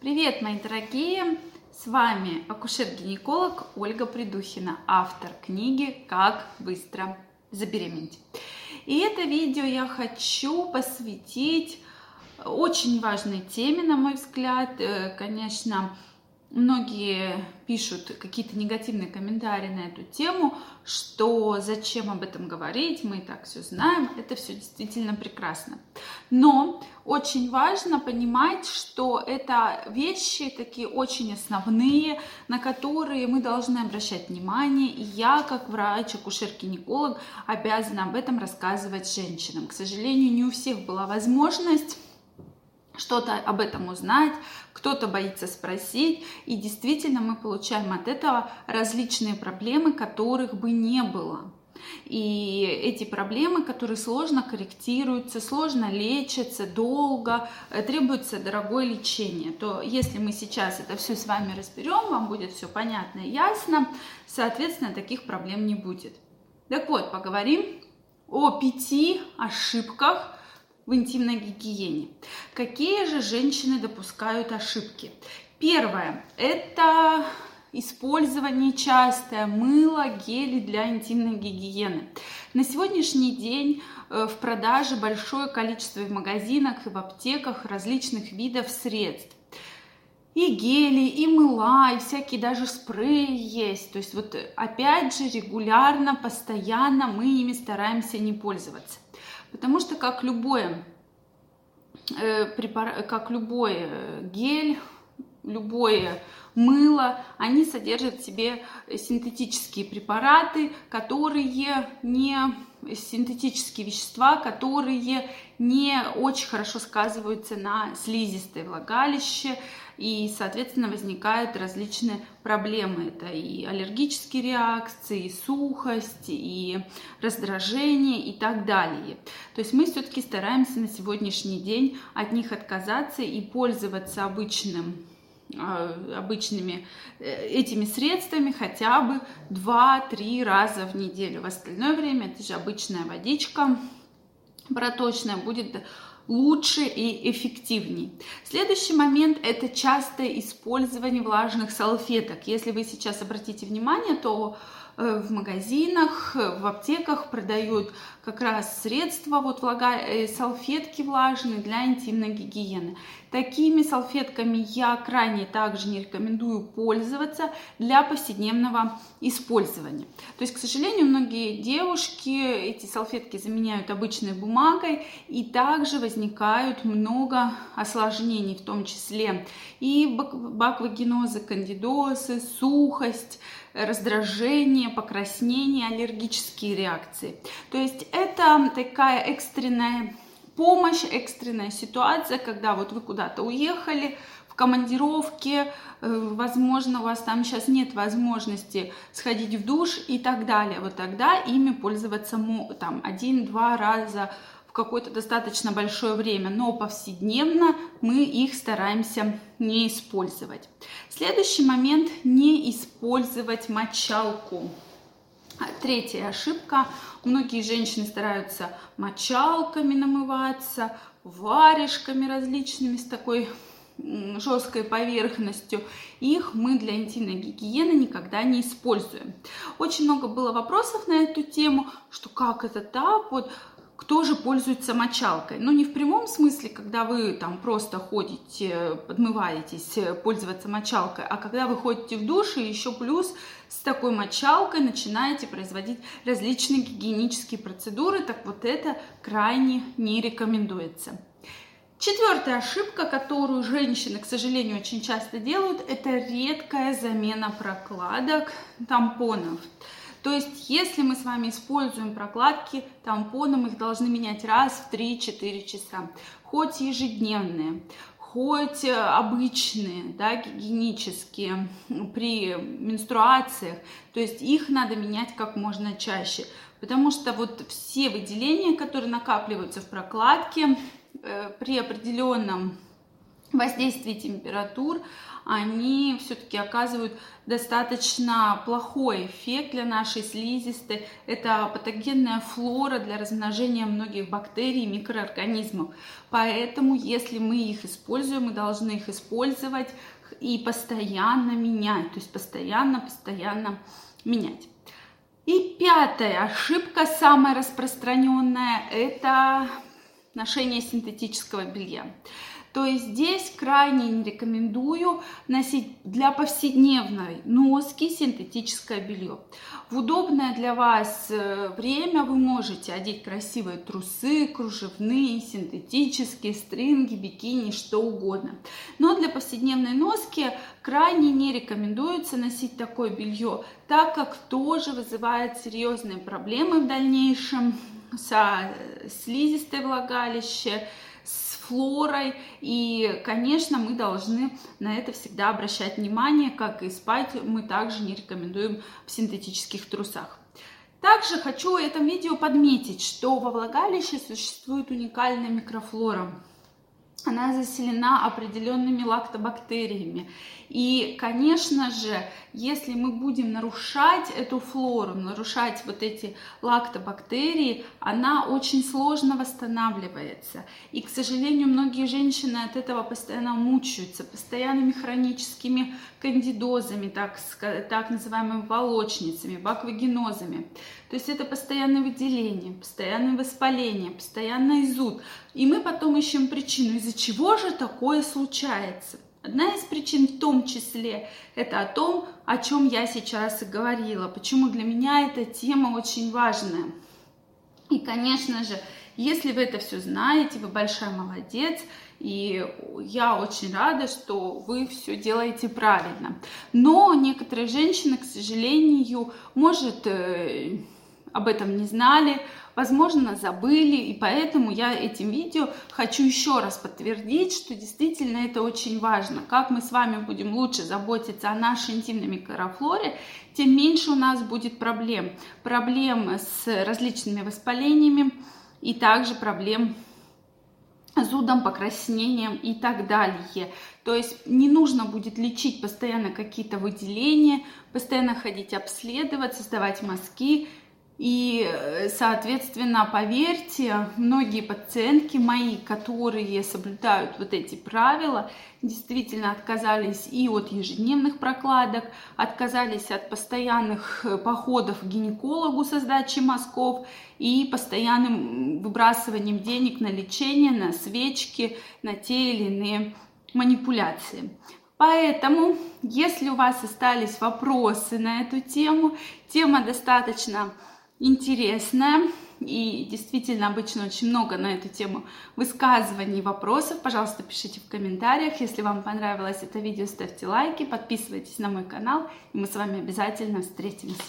Привет, мои дорогие! С вами акушер-гинеколог Ольга Придухина, автор книги «Как быстро забеременеть». И это видео я хочу посвятить очень важной теме, на мой взгляд. Э, конечно, многие пишут какие-то негативные комментарии на эту тему, что зачем об этом говорить, мы и так все знаем, это все действительно прекрасно. Но очень важно понимать, что это вещи такие очень основные, на которые мы должны обращать внимание, и я, как врач, акушер-гинеколог, обязана об этом рассказывать женщинам. К сожалению, не у всех была возможность что-то об этом узнать, кто-то боится спросить, и действительно мы получаем от этого различные проблемы, которых бы не было. И эти проблемы, которые сложно корректируются, сложно лечатся, долго, э, требуется дорогое лечение, то если мы сейчас это все с вами разберем, вам будет все понятно и ясно, соответственно, таких проблем не будет. Так вот, поговорим о пяти ошибках, в интимной гигиене. Какие же женщины допускают ошибки? Первое – это использование частое мыла, гели для интимной гигиены. На сегодняшний день э, в продаже большое количество в магазинах и в аптеках различных видов средств. И гели, и мыла, и всякие даже спреи есть. То есть вот опять же регулярно, постоянно мы ими стараемся не пользоваться. Потому что как любое, э, как любой э, гель, любое мыло, они содержат в себе синтетические препараты, которые не синтетические вещества, которые не очень хорошо сказываются на слизистой влагалище, и, соответственно, возникают различные проблемы. Это и аллергические реакции, и сухость, и раздражение и так далее. То есть мы все-таки стараемся на сегодняшний день от них отказаться и пользоваться обычным а, обычными э, этими средствами хотя бы 2-3 раза в неделю. В остальное время это же обычная водичка проточная будет лучше и эффективней. Следующий момент – это частое использование влажных салфеток. Если вы сейчас обратите внимание, то Э, в магазинах, в аптеках продают как раз средства, вот влага, э, салфетки влажные для интимной гигиены. Такими салфетками я крайне также не рекомендую пользоваться для повседневного использования. То есть, к сожалению, многие девушки эти салфетки заменяют обычной бумагой, и также возникают много осложнений, в том числе и баквагенозы, кандидозы, сухость, раздражение, покраснение, аллергические реакции. То есть это такая экстренная помощь, экстренная ситуация, когда вот вы куда-то уехали, в командировке, э, возможно, у вас там сейчас нет возможности сходить в душ и так далее. Вот тогда ими пользоваться там один-два раза в какое-то достаточно большое время, но повседневно мы их стараемся не использовать. Следующий момент – не использовать мочалку. Третья ошибка. Многие женщины стараются мочалками намываться, варежками различными с такой жесткой поверхностью. Их мы для интимной гигиены никогда не используем. Очень много было вопросов на эту тему, что как это так, вот кто же пользуется мочалкой. Ну, не в прямом смысле, когда вы там просто ходите, подмываетесь э, пользоваться мочалкой, а когда вы ходите в душ и еще плюс с такой мочалкой начинаете производить различные гигиенические процедуры, так вот это крайне не рекомендуется. Четвертая ошибка, которую женщины, к сожалению, очень часто делают, это редкая замена прокладок тампонов. То есть, если мы с вами используем прокладки тампоном, их должны менять раз в 3-4 часа. Хоть ежедневные, хоть э, обычные, да, гигиенические, при менструациях. То есть их надо менять как можно чаще. Потому что вот все выделения, которые накапливаются в прокладке, э, при определенном воздействие температур, они все-таки оказывают достаточно плохой эффект для нашей слизистой. Это патогенная флора для размножения многих бактерий и микроорганизмов. Поэтому, если мы их используем, мы должны их использовать и постоянно менять. То есть постоянно, постоянно менять. И пятая ошибка, самая распространенная, это ношение синтетического белья. То есть здесь крайне не рекомендую носить для повседневной носки синтетическое белье. В удобное для вас э, время вы можете одеть красивые трусы, кружевные, синтетические, стринги, бикини, что угодно. Но для повседневной носки крайне не рекомендуется носить такое белье, так как тоже вызывает серьезные проблемы в дальнейшем со слизистой влагалище, флорой. И, конечно, мы должны на это всегда обращать внимание, как и спать мы также не рекомендуем в синтетических трусах. Также хочу в этом видео подметить, что во влагалище существует уникальная микрофлора она заселена определенными лактобактериями. И, конечно же, если мы будем нарушать эту флору, нарушать вот эти лактобактерии, она очень сложно восстанавливается. И, к сожалению, многие женщины от этого постоянно мучаются, постоянными хроническими кандидозами, так, так называемыми волочницами, баквагенозами. То есть это постоянное выделение, постоянное воспаление, постоянный зуд. И мы потом ищем причину, из-за чего же такое случается. Одна из причин в том числе это о том, о чем я сейчас и говорила, почему для меня эта тема очень важная. И, конечно же, если вы это все знаете, вы большая молодец, и я очень рада, что вы все делаете правильно. Но некоторые женщины, к сожалению, может э, об этом не знали, возможно, забыли, и поэтому я этим видео хочу еще раз подтвердить, что действительно это очень важно. Как мы с вами будем лучше заботиться о нашей интимной микрофлоре, тем меньше у нас будет проблем. Проблем с различными воспалениями и также проблем зудом, покраснением и так далее. То есть не нужно будет лечить постоянно какие-то выделения, постоянно ходить обследоваться, сдавать мазки и, э, соответственно, поверьте, многие пациентки мои, которые соблюдают вот эти правила, действительно отказались и от ежедневных прокладок, отказались от постоянных э, походов к гинекологу со сдачей мазков и постоянным выбрасыванием денег на лечение, на свечки, на те или иные манипуляции. Поэтому, если у вас остались вопросы на эту тему, тема достаточно интересная. И действительно, обычно очень много на эту тему высказываний, вопросов. Пожалуйста, пишите в комментариях. Если вам понравилось это видео, ставьте лайки, подписывайтесь на мой канал. И мы с вами обязательно встретимся.